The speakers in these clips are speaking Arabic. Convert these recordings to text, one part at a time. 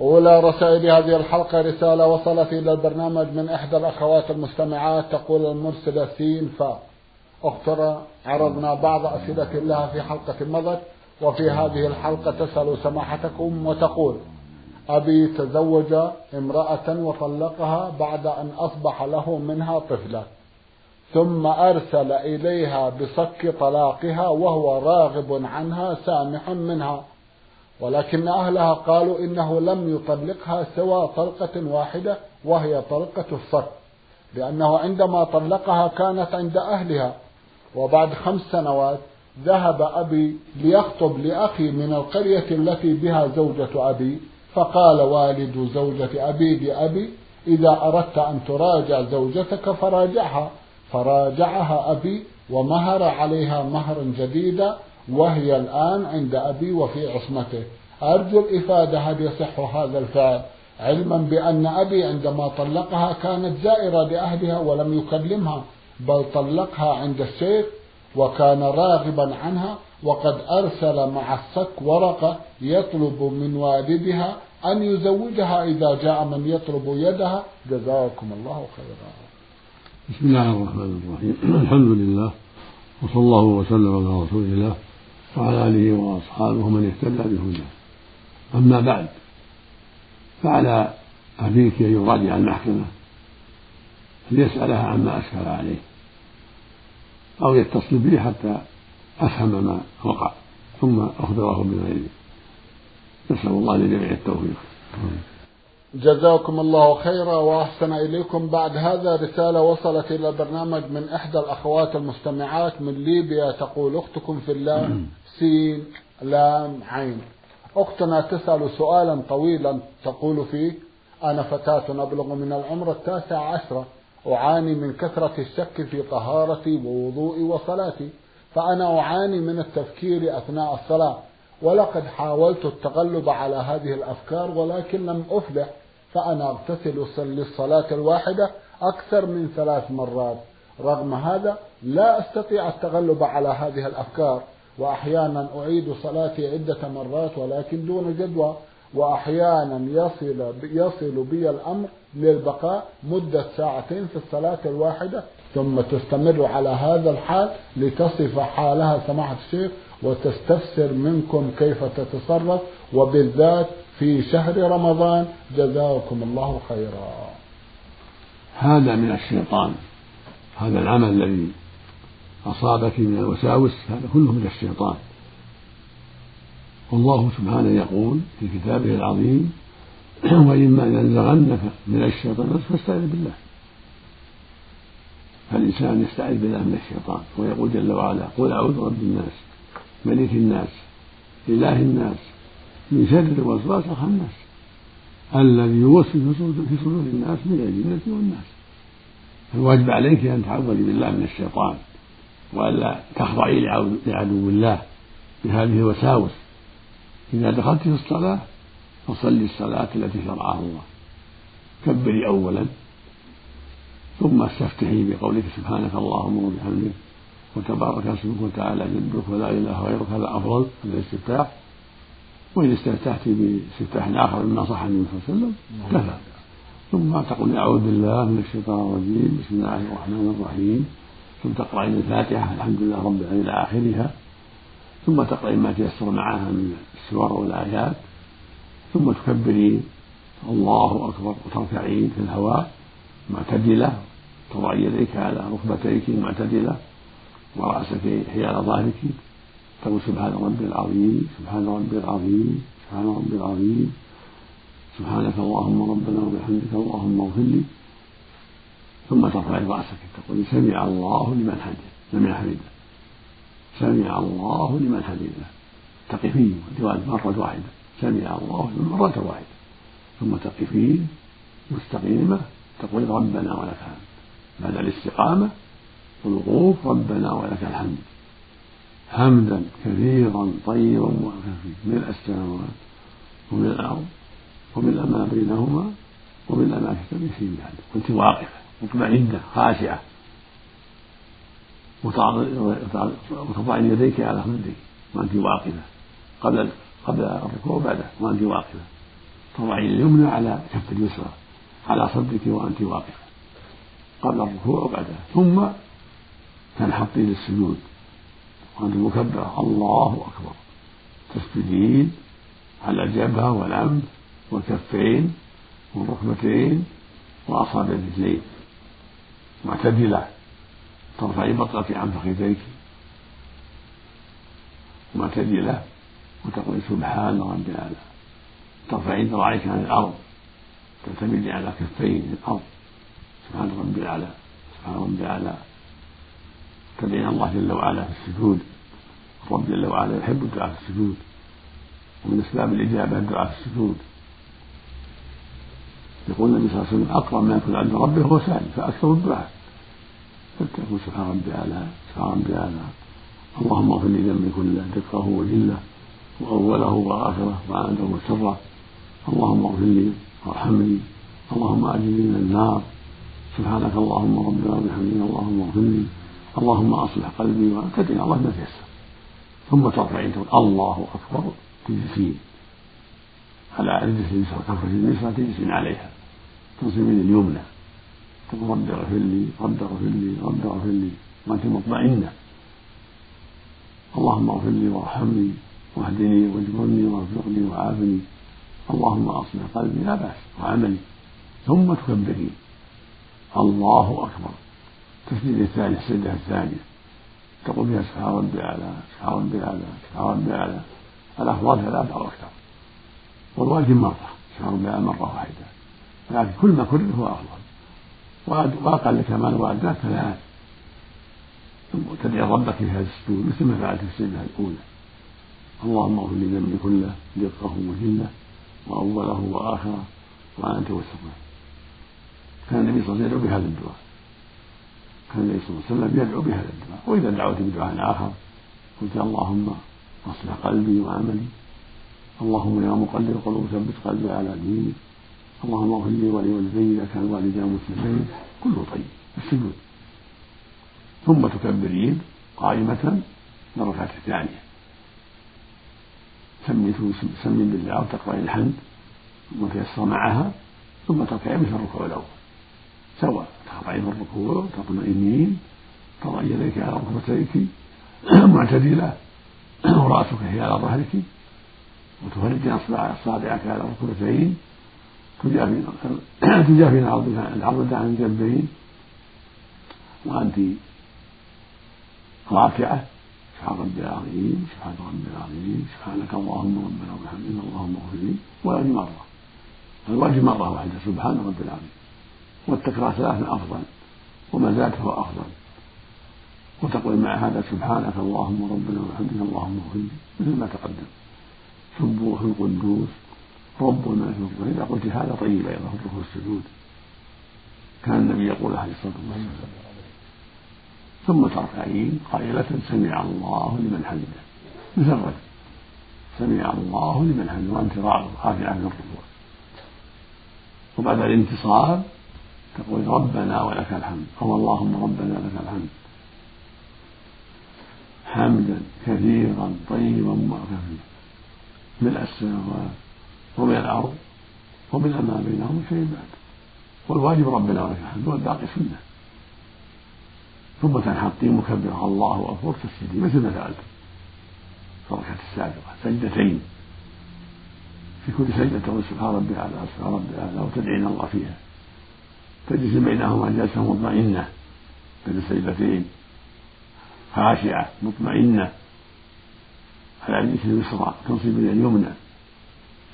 أولى رسائل هذه الحلقة رسالة وصلت إلى البرنامج من إحدى الأخوات المستمعات تقول المرسلة سين فا. أخترى عرضنا بعض أسئلة لها في حلقة مضت وفي هذه الحلقة تسأل سماحتكم وتقول أبي تزوج امرأة وطلقها بعد أن أصبح له منها طفلة ثم أرسل إليها بصك طلاقها وهو راغب عنها سامح منها. ولكن أهلها قالوا إنه لم يطلقها سوى طلقة واحدة وهي طلقة الصك لأنه عندما طلقها كانت عند أهلها وبعد خمس سنوات ذهب أبي ليخطب لأخي من القرية التي بها زوجة أبي فقال والد زوجة أبي لأبي إذا أردت أن تراجع زوجتك فراجعها. فراجعها أبي ومهر عليها مهرا جديدا وهي الآن عند أبي وفي عصمته. أرجو الإفادة هل يصح هذا الفعل. علما بأن أبي عندما طلقها كانت زائرة لأهلها ولم يكلمها بل طلقها عند الشيخ وكان راغبا عنها وقد أرسل مع الصك ورقة يطلب من والدها أن يزوجها إذا جاء من يطلب يدها. جزاكم الله خيرا. بسم الله الرحمن الرحيم. الحمد لله وصلى الله وسلم على رسول الله. وعلى آله وأصحابه من اهتدى بهداه. أما بعد فعلى أبيك أن يراجع المحكمة ليسألها عما أشكل عليه أو يتصل بي حتى أفهم ما وقع ثم أخبره بما يلي نسأل الله للجميع التوفيق. جزاكم الله خيرا وأحسن إليكم. بعد هذا رسالة وصلت إلى البرنامج من إحدى الأخوات المستمعات من ليبيا. تقول أختكم في الله سين لام عين. أختنا تسأل سؤالا طويلا تقول فيه أنا فتاة أبلغ من العمر التاسع عشرة أعاني من كثرة الشك في طهارتي ووضوئي وصلاتي فأنا أعاني من التفكير أثناء الصلاة ولقد حاولت التغلب على هذه الأفكار ولكن لم أفلح. فأنا أغتسل للصلاة الواحدة أكثر من ثلاث مرات. رغم هذا لا أستطيع التغلب على هذه الأفكار وأحيانا أعيد صلاتي عدة مرات ولكن دون جدوى وأحيانا يصل يصل بي الأمر للبقاء مدة ساعتين في الصلاة الواحدة ثم تستمر على هذا الحال لتصف حالها سماحة الشيخ وتستفسر منكم كيف تتصرف وبالذات في شهر رمضان. جزاكم الله خيرا. هذا من الشيطان. هذا العمل الذي أصابك من الوساوس هذا كله من الشيطان. والله سبحانه يقول في كتابه العظيم وإما ينزغنك من الشيطان فاستعذ بالله. فالإنسان يستعذ بالله من الشيطان ويقول جل وعلا قل أعوذ برب الناس ملك الناس إله الناس. من شر الوسواس الخناس الذي يوسوس في صدور الناس من الجنة والناس. فالواجب عليك أن تعوذي بالله من الشيطان وألا تخضعي لعدو الله بهذه الوساوس. إذا دخلت في الصلاة فصلي الصلاة التي شرعها الله. كبري أولا ثم استفتحي بقولك سبحانك اللهم وبحمدك وتبارك اسمك وتعالى جدك ولا إله غيرك هذا أفضل من الاستفتاح. وان استفتحت باستفتاح آخر مما صح النبي صلى الله عليه وسلم كفى ثم تقول أعوذ بالله من الشيطان الرجيم بسم الله الرحمن الرحيم. ثم تقرأين الفاتحة الحمد لله رب العالمين إلى آخرها. ثم تقرأين ما تيسر معها من السور والآيات. ثم تكبرين الله أكبر وتركعين في الهواء. معتدلة تضع يديك على ركبتيك معتدلة. ورأسك حيال ظهرك. تقول سبحان ربي العظيم سبحان ربي العظيم سبحان ربي العظيم. سبحانك اللهم ربنا وبحمدك اللهم اغفر لي. ثم ترفع رأسك تقول سمع الله لمن حمده. لمن حمده. سمع الله لمن حمده. تقفين مرة واحدة سمع الله مرة واحدة. ثم تقفين مستقيمة تقول ربنا ولك الحمد. بعد الاستقامة والوقوف ربنا ولك الحمد. حمدا كثيرا طيبا مباركا ملء السماوات وملء الأرض وملء ما بينهما وملء ما في في بعد كنت واقفة مطمئنة خاشعة. وتضعين يديك على خدك وأنت واقفة. قبل قبل الركوع وبعده وأنت واقفة. تضعين اليمنى على كف اليسرى على صدرك وأنت واقفة. قبل الركوع وبعده ثم تنحطين للسجود وأنت مكبرة الله أكبر. تسجدين على الجبهة والأنف والكفين والركبتين وأصابع الرجلين. معتدلة. ترفعي بطنك عن فخذيك. معتدلة. وتقول سبحان ربي الأعلى. ترفعين ذراعيك عن الأرض. تعتمدي على كفين الأرض. سبحان ربي الأعلى. سبحان ربي الأعلى. تدعين الله جل وعلا في السجود. الرب جل وعلا يحب الدعاء في السجود. ومن أسباب الإجابة الدعاء في السجود. يقول النبي صلى الله عليه وسلم أقرب ما يكون عند ربه هو ساجد فأكثر الدعاء. فتقول سبحان ربي أعلى سبحان ربي أعلى. اللهم اغفر لي ذنبي كله دقه وجله وأوله وآخره وعاده وسره. اللهم اغفر لي وارحمني. اللهم أجرني من النار. سبحانك اللهم ربنا وبحمدك اللهم اغفر لي. اللهم أصلح قلبي وتدعي الله ما تيسر ثم ترفعين تقول الله أكبر. تجلسين على رجلك اليسرى كفرة اليسرى تجلسين عليها. تنصبين اليمنى. تقول رب اغفر لي رب اغفر لي رب اغفر لي. وأنت مطمئنة. اللهم اغفر لي وارحمني واهدني واجبرني وارزقني وعافني. اللهم أصلح قلبي لا بأس. وعملي. ثم تكبرين الله أكبر. تسجيل الثاني السجده الثانية. تقول فيها سبحان ربي الأعلى سبحان ربي الأعلى سبحان ربي الأعلى. الافضل ثلاثة أو أكثر والواجب مرة سبحان ربي الأعلى مرة واحدة. لكن كل ما كرر هو افضل واقل كمال وادناه ثلاث. تدعي ربك في هذا السجود مثل ما فعلت في السجده الأولى. اللهم اغفر لي ذنبي كله دقه وجله وأوله وآخره وأنت وسطه كان النبي صلى الله عليه وسلم يدعو بهذا الدعاء. كان النبي صلى الله عليه وسلم يدعو بهذا الدعاء. وإذا دعوت بدعاء آخر قلت اللهم أصلح قلبي وعملي. اللهم يا مقلب القلوب ثبت قلبي على دينك اللهم اغفر لي ولوالدي اذا كان والدي مسلمين كله طيب السجود. ثم تكبرين قائمة للركعة الثانية سمي سمي بالله وتقرأين الحمد ثم تيسر معها ثم تركعين مثل الركوع الأول. سواء. تخضعين الركوع تطمئنين تضع يديك على ركبتيك معتدلة. ورأسك هي على ظهرك. وتفرجين أصابعك على الركبتين تجافين العرض عن الجنبين وأنت راكعة. سبحان ربي العظيم سبحان ربي العظيم سبحانك اللهم ربنا وبحمدك اللهم اغفر لي. والواجب مرة الواجب مرة واحدة. سبحان ربي العظيم. والتكرار ثلاثا أفضل وما زاد فهو أفضل وتقول مع هذا سبحانك اللهم ربنا وبحمدك اللهم لي مثل ما تقدم. سبوح القدوس ربنا الظهر إذا قلت هذا طيب أيضا الركوع والسجود. كان النبي يقول عليه الصلاة والسلام. ثم تركعين قائلة سمع الله لمن حمده. مثل الرجل. سمع الله لمن حمده وأنت رافعة من الركوع. وبعد الانتصار تقول ربنا ولك الحمد. أو اللهم ربنا لك الحمد. حمدا كثيرا طيبا فيه ملء السماوات ومن الأرض ومن ما بينهم شيء بعد. والواجب ربنا ولك الحمد. والباقي سنة. ثم تنحطين مكبرة الله أكبر. تسجدي. مثل ما فعلت. في الركعة السابقة. سجدتين. في كل سجدة تقول سبحان ربي أعلى سبحان ربي أعلى وتدعين الله فيها. تجلس بينهما جلسة مطمئنة بين السجدتين خاشعة مطمئنة. على يديك اليسرى تنصب اليمنى.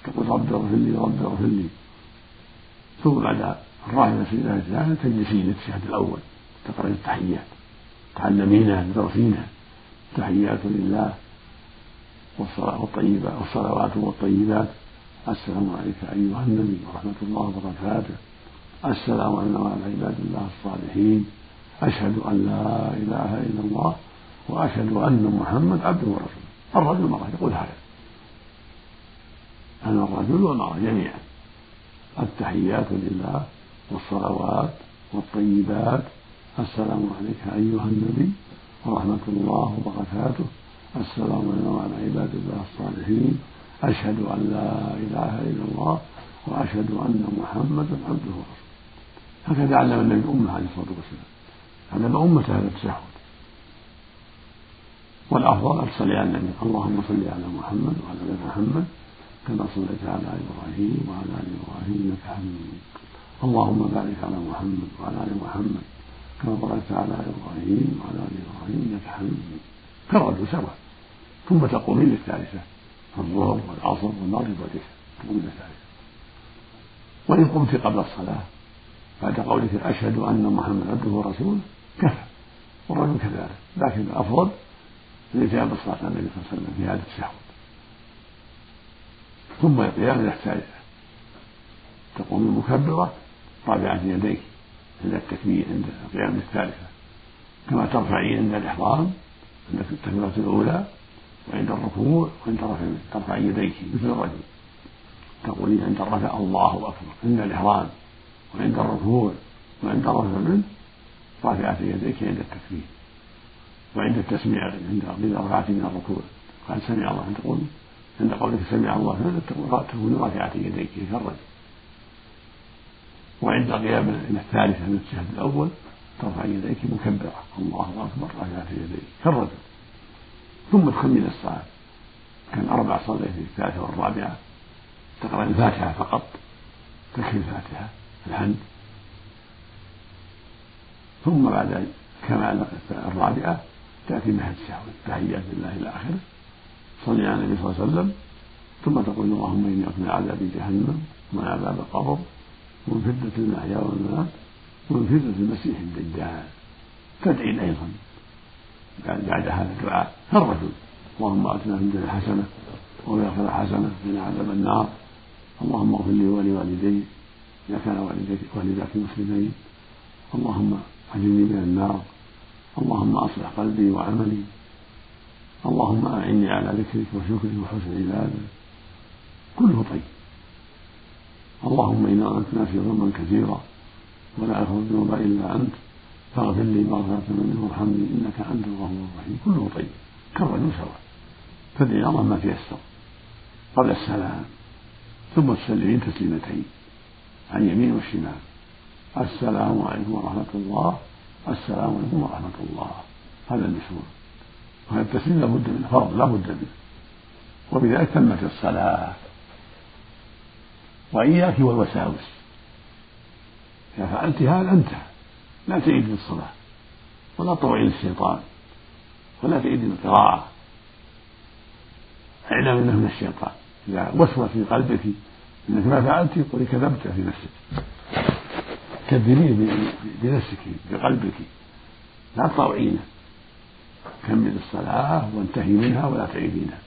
تقول رب اغفر لي رب اغفر لي. ثم بعد الراحلة الله تعالى تجلسين للتشهد الأول. تقرأ التحيات. تعلمينها تدرسينها تحيات لله والصلاة والطيبات والصلوات والطيبات. السلام عليك أيها النبي ورحمة الله وبركاته. السلام علينا وعلى عباد الله الصالحين. أشهد أن لا إله إلا الله وأشهد أن محمد عبده ورسوله. الرجل والمرأة يقول هذا. أنا الرجل والمرأة جميعا. التحيات لله والصلوات والطيبات. السلام عليك أيها النبي ورحمة الله وبركاته. السلام علينا وعلى عباد الله الصالحين. أشهد أن لا إله إلا الله وأشهد أن محمدا عبده ورسوله. هكذا علم النبي أمه عليه الصلاة والسلام. علم أمته هذا التشهد. والأفضل أن تصلي على النبي. اللهم صل على محمد وعلى آل محمد كما صليت على إبراهيم وعلى آل إبراهيم إنك حميد. اللهم بارك على محمد وعلى آل محمد كما باركت على إبراهيم وعلى آل إبراهيم إنك حميد. كالرجل سواء ثم تقومين للثالثة في الظهر والعصر والمغرب والعشاء. تقومين للثالثة وإن قمت قبل الصلاة بعد قولك أشهد أن محمد عبده ورسوله كفى. والرجل كذلك. لكن الأفضل الإجابة بالصلاة على النبي صلى الله عليه وسلم في هذا التشهد ثم القيام إلى الثالثة تقوم مكبرة رافعة يديك عند التكبير عند القيام الثالثة. كما ترفعين عند الإحرام عند التكبيرة الأولى وعند الركوع وعند رفع ترفع يديك مثل الرجل. تقولين عند الرفع الله أكبر عند الإحرام. وعند الركوع وعند الرفع منه رافعة يديك عند التكبير وعند التسميع عند إذا رفعت من الركوع. قال سمع الله. تقول عند قولك سمع الله. فلا تكون رافعة يديك. كالرجل وعند القيام إلى الثالثة من الشهد الأول ترفع يديك مكبرة. الله أكبر. رافعة يديك. كالرجل ثم تكمل الصلاة. كان أربع صليت في الثالثة والرابعة. تقرأ الفاتحة فقط. تكفي الفاتحة. الحمد. ثم بعد كمال الرابعة تأتي بها التشهد تحيات لله إلى آخره. صلي على النبي صلى الله عليه وسلم. ثم تقول اللهم إني من عذاب جهنم ومن عذاب القبر ومن فتنة المحيا والممات ومن فتنة المسيح الدجال. تدعي أيضا. بعد هذا الدعاء. كالرجل اللهم آتنا في الدنيا حسنة وفي الآخرة حسنة من عذاب النار. اللهم اغفر لي ولوالدي. إذا كان والداك مسلمين اللهم أجرني من النار اللهم أصلح قلبي وعملي اللهم اعني على ذكرك وشكرك وحسن عبادك كله طيب. اللهم أنا ظلمت نفسي ظلما كثيرا ولا يغفر الذنوب إلا أنت فاغفر لي مغفرة منه وارحمني إنك أنت الغفور الرحيم. كله طيب. كالرجل سواء تدعي الله ما تيسر. قبل السلام. ثم تسلمين تسليمتين. عن اليمين والشمال السلام عليكم ورحمة الله. السلام عليكم ورحمة الله. هذا المشهور. وهذا التسليم لابد منه فرض لا بد منه. وبذلك تمت الصلاة. وإياك والوساوس. إذا فعلت هذا انتهى لا تعيد الصلاة ولا تطوعين الشيطان. ولا تعيد القراءة. اعلم أنه من الشيطان. إذا وسوس في قلبك إنك ما فعلت يقول كذبت في نفسك. كذبيه بنفسك بقلبك. لا تطوعينه كمل الصلاة وانتهي منها ولا تعيدينها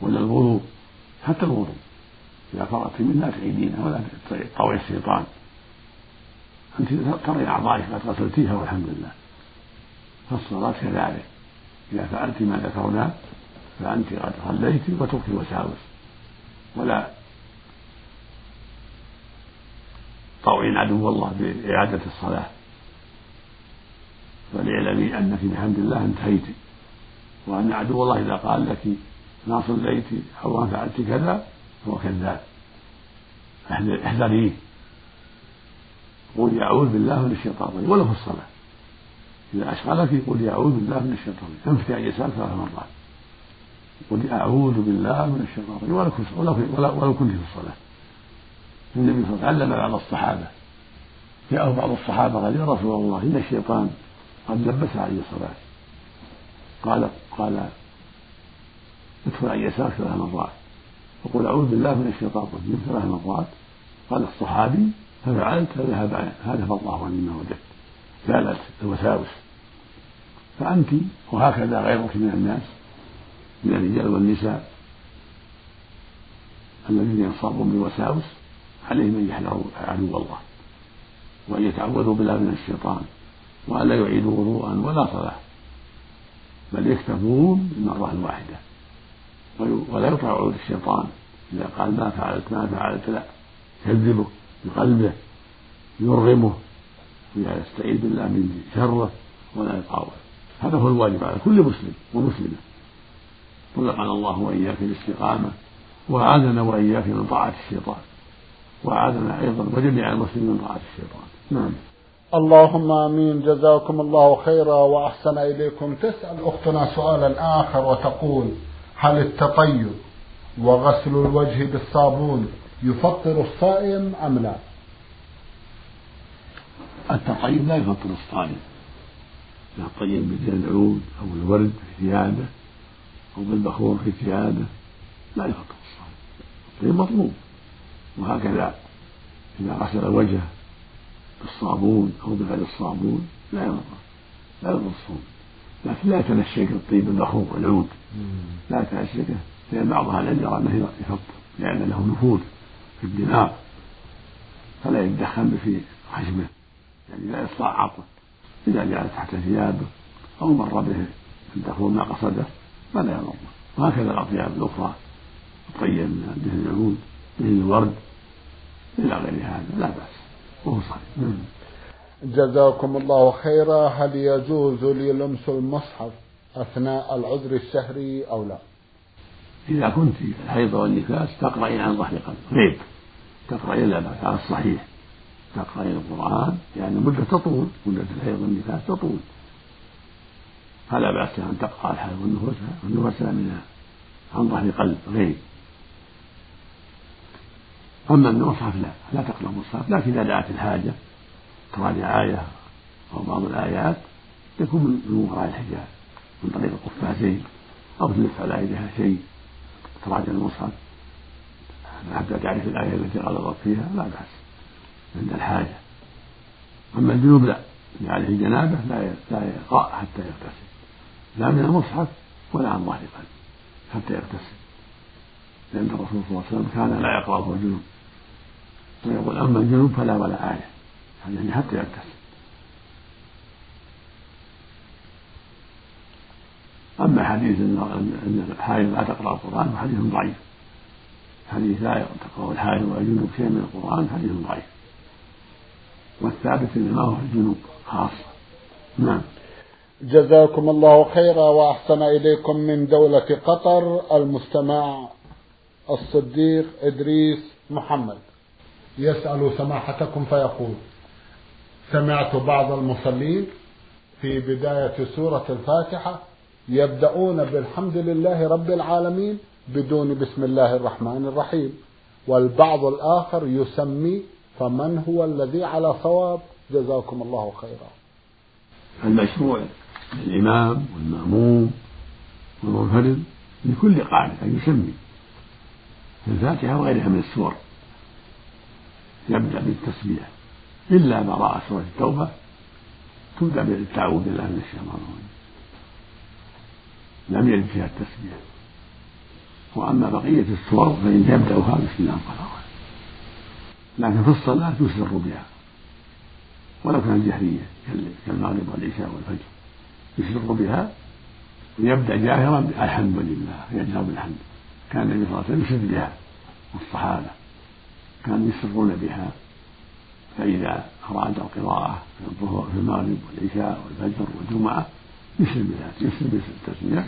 ولا الوضوء حتى الوضوء إذا فرغت منها تعيدينها ولا تطوعي الشيطان. أنت ترى أعضائك قد غسلتيها والحمد لله. فالصلاة كذلك. إذا فعلت ما ذكرنا فأنت قد صليت وترك الوساوس. ولا طوعين عدو الله بإعادة الصلاة. فليعلمي أنك بحمد الله انتهيت. وأن عدو الله إذا قال لك ما صليت أو ما فعلت كذا فهو كذاب. احذريه قولي أعوذ بالله من الشيطان الرجيم. ولو في الصلاة. إذا أشغلك قولي أعوذ بالله من الشيطان الرجيم. انفتي عن يسار ثلاث مرات. قولي أعوذ بالله من الشيطان الرجيم. ولو كنت في الصلاة. النبي صلى الله عليه وسلم علم بعض الصحابة. جاءه بعض الصحابة قال يا رسول الله إن الشيطان قد لبس علي الصلاة. قال قال ادخل عن يسارك ثلاث مرات وقل أعوذ بالله من الشيطان الرجيم ثلاث مرات قال الصحابي ففعلت فذهب هذا الله عني ما وجدت زالت الوساوس فأنت وهكذا غيرك من الناس من الرجال والنساء الذين يصابون بالوساوس عليهم أن يحذروا عدو الله وأن يتعوذوا بالله من الشيطان وأن لا يعيدوا وضوءا ولا صلاة. بل يكتفون بالمرة الواحدة ولا يطع عود الشيطان. إذا قال ما فعلت ما فعلت لا. يكذبه بقلبه يرغمه ويستعيذ بالله من شره ولا يطاول هذا هو الواجب على كل مسلم ومسلمة. رزقنا الله وإياك الاستقامة وأعاذنا وإياك من طاعة الشيطان. وأعاذنا أيضا وجميع المسلمين من طاعة الشيطان. نعم. اللهم آمين. جزاكم الله خيرا وأحسن إليكم. تسأل أختنا سؤالا آخر وتقول هل التطيب وغسل الوجه بالصابون يفطر الصائم أم لا؟ التطيب لا يفطر الصائم. الطيب بزين العود أو الورد في ثيابه أو بالبخور في ثيابه لا يفطر الصائم. الطيب مطلوب. وهكذا إذا غسل وجهه بالصابون أو بغير الصابون لا يضر لا يضر الصوم. لكن لا يتنشك الطيب البخور والعود. لا يتنشكه لأن بعض أهل العلم يرى أنه يفطر لأن له نفوذ في الدماغ. فلا يتدخل في حجمه. يعني لا يصاع عطله إذا جاء تحت ثيابه أو مر به الدخول ما قصده فلا يضر. وهكذا الأطياب الأخرى. الطيب من دهن العود دهن الورد. لا بأس. وهو صحيح. جزاكم الله خيرا. هل يجوز لي لمس المصحف أثناء العذر الشهري أو لا؟ إذا كنت الحيض والنفاس تقرأين عن ظهر قلب غيب تقرأين لا بأس على الصحيح. تقرأين القرآن. يعني مدة تطول. مدة الحيض والنفاس تطول. فلا بأس أن تقرأ الحيض والنفاس منها عن ظهر قلب غيب أما المصحف لا لا تقرأ المصحف لكن إذا دعت الحاجة تراجع آية أو بعض الآيات تكون من وراء الحجاب من طريق القفازين أو تلف على يدها شيء تراجع المصحف. حتى تعرف الآية التي غلطت فيها لا بأس عند الحاجة. أما الجنوب لا اللي عليه جنابة لا لا يقرأ حتى يغتسل. لا من المصحف ولا عن ظهر قلب حتى يغتسل. لأن الرسول صلى الله عليه وسلم كان لا يقرأ وهو جنوب ويقول أما الجنوب فلا ولا آية. يعني حتى يغتسل أما حديث أن الحائض لا تقرأ القرآن فحديث ضعيف. حديث لا تقرأ الحائض ولا شيء من القرآن حديث ضعيف. والثابت إنما هو الجنوب خاصة نعم. جزاكم الله خيرا وأحسن إليكم من دولة قطر المستمع الصديق إدريس محمد. يسأل سماحتكم فيقول سمعت بعض المصلين في بداية سورة الفاتحة يبدأون بالحمد لله رب العالمين بدون بسم الله الرحمن الرحيم والبعض الآخر يسمي فمن هو الذي على صواب؟ جزاكم الله خيرا. المشروع للإمام والمأموم والمنفرد لكل قاعدة أن يسمي. الفاتحة وغيرها من السور. يبدأ بالتسبيح. إلا براءة سورة التوبة تبدأ بالتعوذ بالله من الشيطان الرجيم. لم يرد فيها التسبيح. وأما بقية السور فإن يبدأها بسم الله الرحمن لكن في الصلاة يسر بها. ولو كانت جهرية كالمغرب والعشاء والفجر يسر بها ويبدأ جاهرا الحمد لله يجهر بالحمد. كان النبي صلى الله عليه وسلم يسر بها. والصحابة كانوا يسرون بها. فإذا أراد القراءة في الظهر في المغرب والعشاء والفجر والجمعة يسر بذلك يسر بالتسمية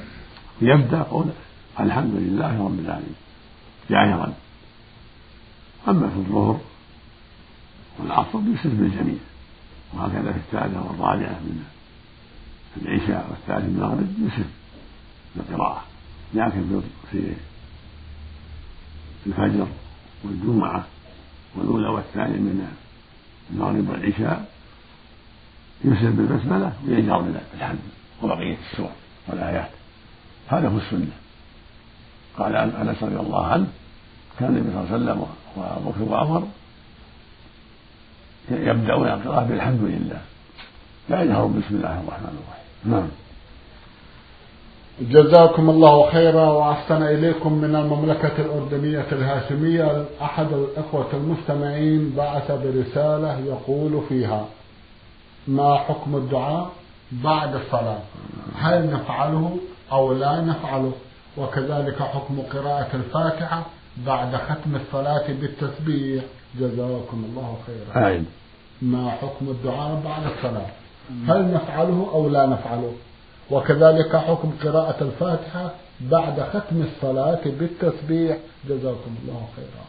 ويبدأ قول الحمد لله رب العالمين. جاهرا. أما في الظهر والعصر يسر بالجميع وهكذا في الثالثة والرابعة من العشاء والثالث من المغرب يسر بالقراءة لكن في الفجر والجمعة والأولى والثانية من المغرب والعشاء يسر بالبسملة ويجهر بالحمد وبقية السور والآيات. هذا هو السنة. قال أنس رضي الله عنه كان النبي صلى الله عليه وسلم وأبو بكر وعمر يبدأون القراءة بالحمد لله. لا يجهر بسم الله الرحمن الرحيم. نعم. جزاكم الله خيرا وأحسن إليكم من المملكة الأردنية الهاشمية. أحد الإخوة المستمعين بعث برسالة يقول فيها ما حكم الدعاء بعد الصلاة؟ هل نفعله أو لا نفعله؟ وكذلك حكم قراءة الفاتحة بعد ختم الصلاة بالتسبيح. جزاكم الله خيرا. ما حكم الدعاء بعد الصلاة؟ هل نفعله أو لا نفعله؟ وكذلك حكم قراءة الفاتحة بعد ختم الصلاة بالتسبيح. جزاكم الله خيرا.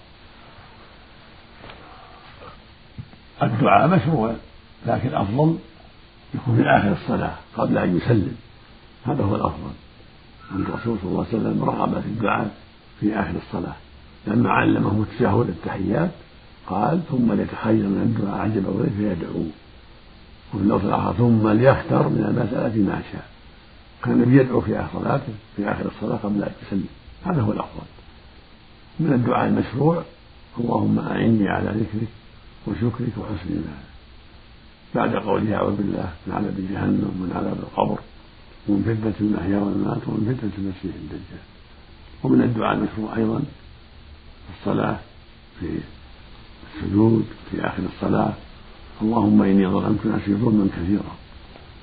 الدعاء مشروع لكن أفضل يكون في آخر الصلاة قبل أن يسلم. هذا هو الأفضل. أن الرسول صلى الله عليه وسلم رغب في الدعاء في آخر الصلاة. لما علمه التشهد التحيات قال ثم ليتخير من الدعاء عجب إليه فيدعو وفي اللفظ الآخر ثم ليختر من المسألة ما شاء. كان النبي يدعو في آخر صلاته في آخر الصلاة قبل أن يسلم. هذا هو الأفضل. من الدعاء المشروع اللهم أعني على ذكرك وشكرك وحسن عبادتك بعد قوله أعوذ بالله من عذاب جهنم ومن عذاب القبر ومن فتنة المحيا والممات ومن فتنة المسيح الدجال. ومن الدعاء المشروع أيضا في الصلاة في السجود في آخر الصلاة. اللهم إني ظلمت نفسي ظلما كثيرا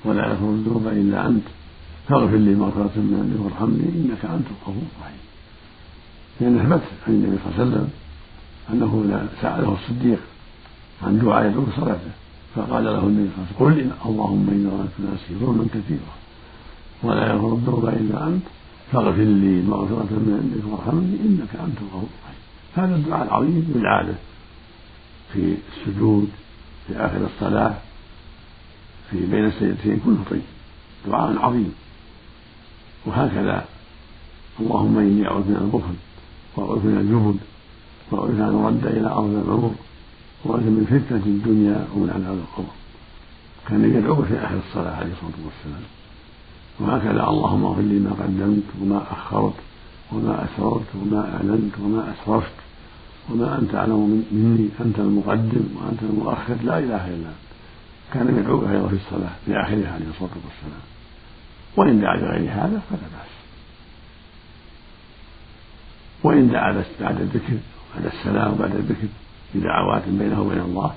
ولا يغفر الذنوب إلا أنت. فاغفر لي مغفرة من عندك وارحمني إنك أنت الغفور الرحيم. لأن ثبت عن النبي صلى الله عليه وسلم أنه سأله الصديق عن دعاء يدعو صلاته فقال له النبي صلى الله عليه وسلم قل اللهم إني ظلمت نفسي ظلما كثيرا ولا يغفر الذنوب إلا أنت فاغفر لي مغفرة من عندك وارحمني إنك أنت الغفور الرحيم. هذا الدعاء العظيم بالعادة في السجود في آخر الصلاة في بين السيدتين كله طيب. دعاء عظيم. وهكذا. اللهم إني أعوذ من البخل وأعوذ من الجبن وأعوذ أن أرد إلى أرض العمر وأعوذ من فتنة الدنيا ومن عذاب القبر. كان يدعو في آخر الصلاة عليه الصلاة والسلام. وهكذا اللهم اغفر لي ما قدمت وما أخرت وما أسررت وما أعلنت وما أسرفت وما أنت أعلم مني أنت المقدم وأنت المؤخر لا إله إلا أنت. كان يدعو أيضا في الصلاة في آخرها عليه الصلاة والسلام. وإن دعا بغير هذا فلا بأس. وإن دعا بعد الذكر بعد السلام وبعد الذكر بدعوات بينه وبين الله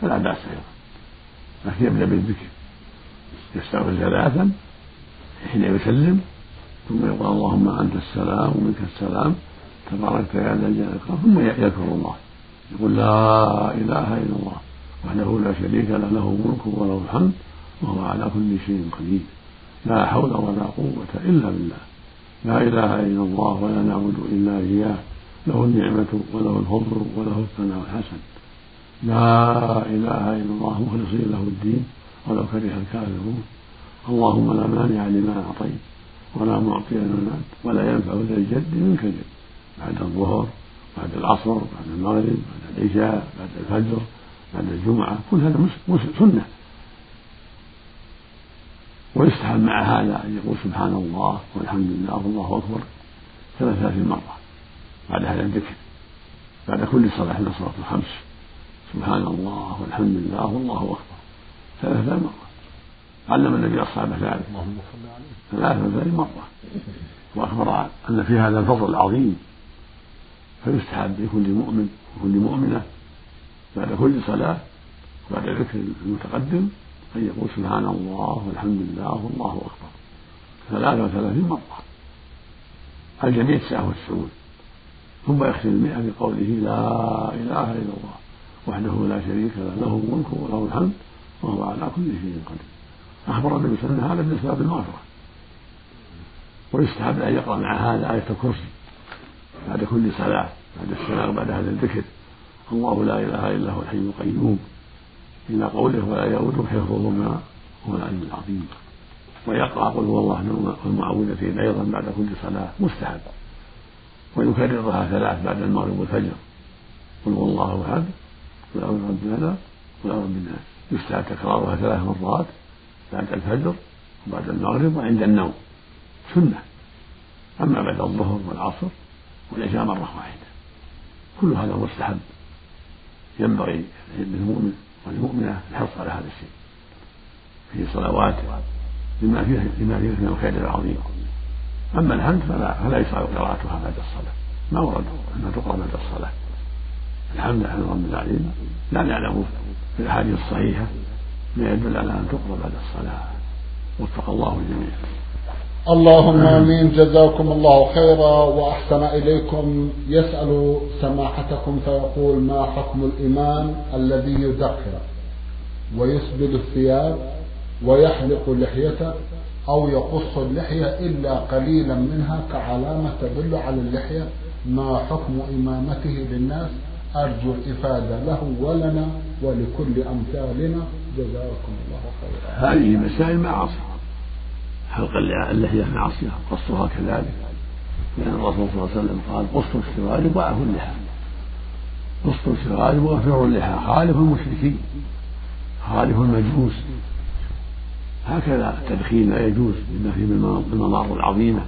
فلا بأس أيضا. لكن يبدأ بالذكر. يستغفر ثلاثا حين يسلم ثم يقول اللهم أنت السلام ومنك السلام تباركت يا ذا الجلال ثم يذكر الله. يقول لا إله إلا الله وحده لا شريك له له الملك وله الحمد وهو على كل شيء قدير. لا حول ولا قوة إلا بالله. لا إله إلا الله ولا نعبد إلا إياه. له النعمة وله الفضل وله الثناء الحسن. لا إله إلا الله مخلصين له الدين ولو كره الكافرون. اللهم لا مانع لما أعطيت ولا معطي لما ولا ينفع ذا الجد منك الجد بعد الظهر بعد العصر بعد المغرب بعد العشاء بعد الفجر بعد الجمعة. كل هذا سنة. ويستحب مع هذا أن يقول سبحان الله والحمد لله والله أكبر ثلاث مرة بعد هذا الذكر بعد كل صلاة من الصلاة الخمس. سبحان الله والحمد لله والله أكبر ثلاث مرة. علم النبي أصحابه ذلك. اللهم صل عليه. مرة. وأخبر أن في هذا الفضل العظيم. فيستحب لكل مؤمن وكل مؤمنة بعد كل صلاة بعد ذكر المتقدم أن يقول سبحان الله والحمد لله والله أكبر. ثلاثة وثلاثين مرة. الجميع تسعة والتسعون ثم يختم المئة بقوله لا إله إلا الله وحده لا شريك له له الملك وله الحمد وهو على كل شيء قدير. أخبر النبي صلى الله عليه وسلم هذا من أسباب المغفرة. ويستحب أن يقرأ مع هذا آية الكرسي بعد كل صلاة بعد السلام بعد هذا الذكر. الله لا إله إلا هو الحي القيوم. إلى قوله ولا يؤوده حفظهما هو العلم العظيم. ويقرأ قل هو الله والمعوذتين أيضا بعد كل صلاة مستحب. ويكررها ثلاث بعد المغرب والفجر. قل هو الله أحد. قل أعوذ برب الفلق. قل أعوذ بالناس يستحب تكرارها ثلاث مرات بعد الفجر وبعد المغرب وعند النوم. سنة. أما بعد الظهر والعصر والعشاء مرة واحدة. كل هذا مستحب. ينبغي للمؤمن والمؤمنة الحرص على هذا الشيء. في صلواته لما فيه لما فيه من الخير العظيم. أما الحمد فلا فلا يشرع قراءتها بعد الصلاة. ما ورد أنها تقرأ بعد الصلاة. الحمد لله رب العالمين. لا نعلم في الأحاديث الصحيحة ما يدل على أن تقرأ بعد الصلاة. وفق الله الجميع. اللهم آمين. جزاكم الله خيرا وأحسن إليكم. يسأل سماحتكم فيقول ما حكم الامام الذي يدخر ويسبل الثياب ويحلق لحيته أو يقص اللحية إلا قليلا منها كعلامة تدل على اللحية؟ ما حكم امامته للناس؟ أرجو الإفادة له ولنا ولكل أمثالنا. جزاكم الله خيرا. هذه مسائل معاصي حلق اللحية معصية قصها كذلك. لأن الرسول صلى الله عليه وسلم قال قصوا السواري ضعفوا اللحى. قصوا السواري وغفروا اللحى. خالف المشركين. خالف المجوس. هكذا التدخين لا يجوز لما فيه من المضار العظيمة.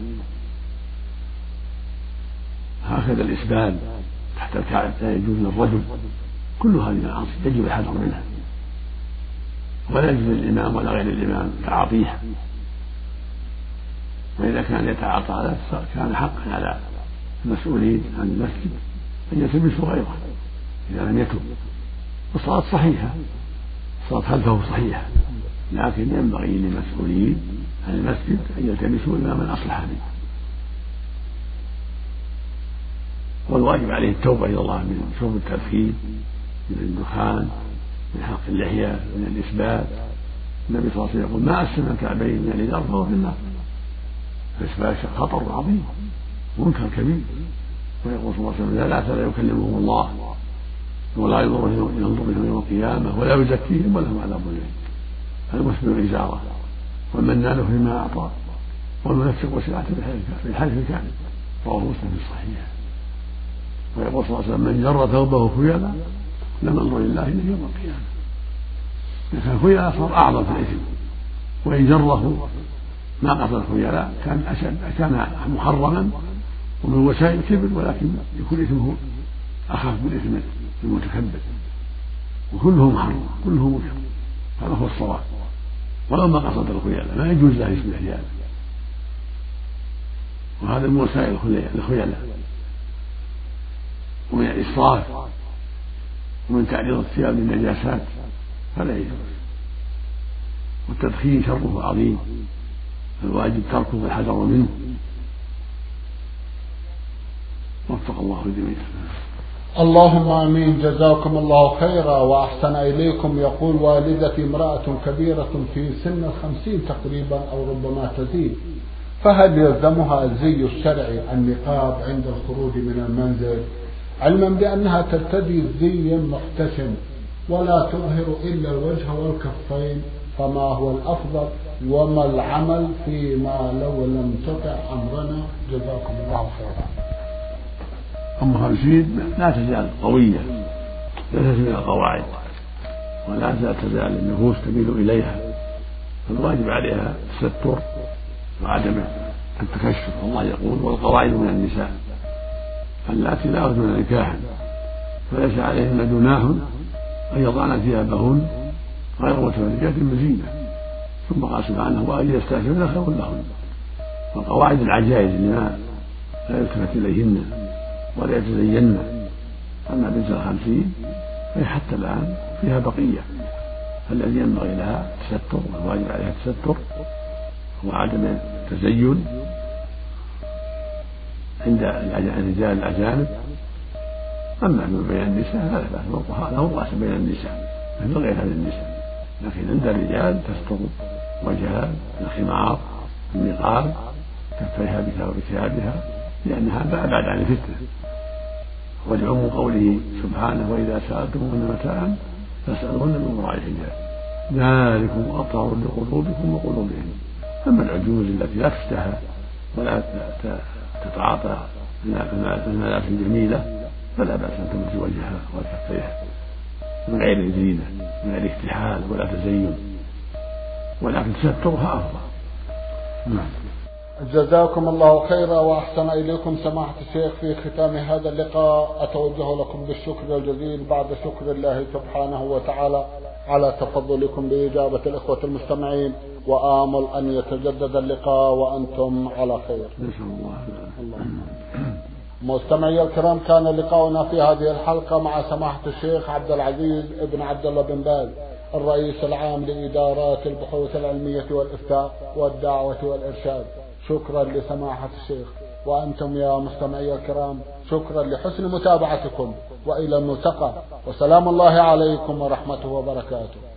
هكذا الإسبال تحت الكعب لا يجوز للرجل. كل هذه المعاصي يجب الحذر منها. ولا يجوز للإمام ولا غير الإمام تعاطيها. وإذا كان يتعاطى على كان حقا على المسؤولين عن المسجد أن يلتمسوا غيره إذا لم يتب والصلاة صحيحة. الصلاة خلفه صحيحة؟ لكن ينبغي للمسؤولين عن المسجد أن يلتمسوا إماما أصلح منه والواجب عليه التوبة إلى الله من شرب التدخين من الدخان من حلق اللحية من الإسباب النبي صلى الله عليه وسلم يقول ما أسلم الكعبين من الإزار فهو في النار. فإسباب خطر عظيم منكر كبير. ويقول صلى الله عليه وسلم لا لا يكلمهم الله ولا ينظر بهم يوم القيامة ولا يزكيهم ولهم عذاب أليم المسلم الإزارة. والمنان فيما أعطى والمنفق وسعته بالحلف الكامل رواه مسلم في الصحيح. ويقول صلى الله عليه وسلم من جر ثوبه خيلا لم ينظر لله إلا يوم القيامة. كان خيلا صار أعظم في الإثم. وإن جره ما قصد الخيلاء كان أشد كان محرما ومن وسائل الكبر ولكن يكون إثمه أخف من إثم المتكبر. وكله محرم كله منكر هذا هو الصواب. ولو ما قصد الخيلاء ما يجوز له اسم الحيال وهذا من وسائل الخيلاء. ومن الإسراف. ومن تعريض الثياب للنجاسات. فلا يجوز. والتدخين شره عظيم. الواجب تركه والحذر منه. وفق الله الجميع. اللهم آمين. جزاكم الله خيرا وأحسن إليكم. يقول والدتي امرأة كبيرة في سن الخمسين تقريبا أو ربما تزيد. فهل يلزمها الزي الشرعي النقاب عند الخروج من المنزل؟ علما بأنها ترتدي زيا محتشم ولا تظهر إلا الوجه والكفين فما هو الأفضل؟ وما العمل فيما لو لم تطع أمرنا؟ جزاكم الله خيرا. أم خمسين لا تزال قوية لا تزال القواعد ولا تزال النفوس تميل إليها. فالواجب عليها التستر وعدم التكشف. الله يقول والقواعد من النساء اللاتي لا يرجون نكاحا فليس عليهن جناح أن يضعن ثيابهن غير متبرجات بزينة. ثم قال سبحانه وأن يستأثرن خير لهن وقواعد العجائز اللي لا يلتفت إليهن ولا يتزين أما بنت الخمسين فهي حتى الآن فيها بقية. فالذي ينبغي لها التستر والواجب عليها التستر وعدم التزين. عند الرجال الأجانب أما بين النساء فلا بأس له رأس بين النساء مثل غير هذه النساء. لكن عند الرجال تستر. وجهها الخمار النقاب كفيها بثيابها لأن هذا أبعد عن الفتنة. ولعموم قوله سبحانه وإذا سألتموهن متاعا فاسألوهن من وراء الحجاب. ذلكم أطهر لقلوبكم وقلوبهم. أما العجوز التي لا تشتهى ولا تتعاطى الملابس الجميلة فلا بأس أن تمس وجهها وكفيها. من غير زينة من غير اكتحال ولا تزين. ولكن تسترها أفضل. نعم. جزاكم الله خيرا وأحسن إليكم سماحة الشيخ في ختام هذا اللقاء. أتوجه لكم بالشكر الجزيل بعد شكر الله سبحانه وتعالى على تفضلكم بإجابة الإخوة المستمعين. وآمل أن يتجدد اللقاء وأنتم على خير. نسأل الله مستمعي الكرام كان لقاؤنا في هذه الحلقة مع سماحة الشيخ عبد العزيز بن عبد الله بن باز. الرئيس العام لإدارات البحوث العلمية والإفتاء والدعوة والإرشاد. شكرا لسماحة الشيخ. وأنتم يا مستمعي الكرام شكرا لحسن متابعتكم. وإلى الملتقى. وسلام الله عليكم ورحمته وبركاته.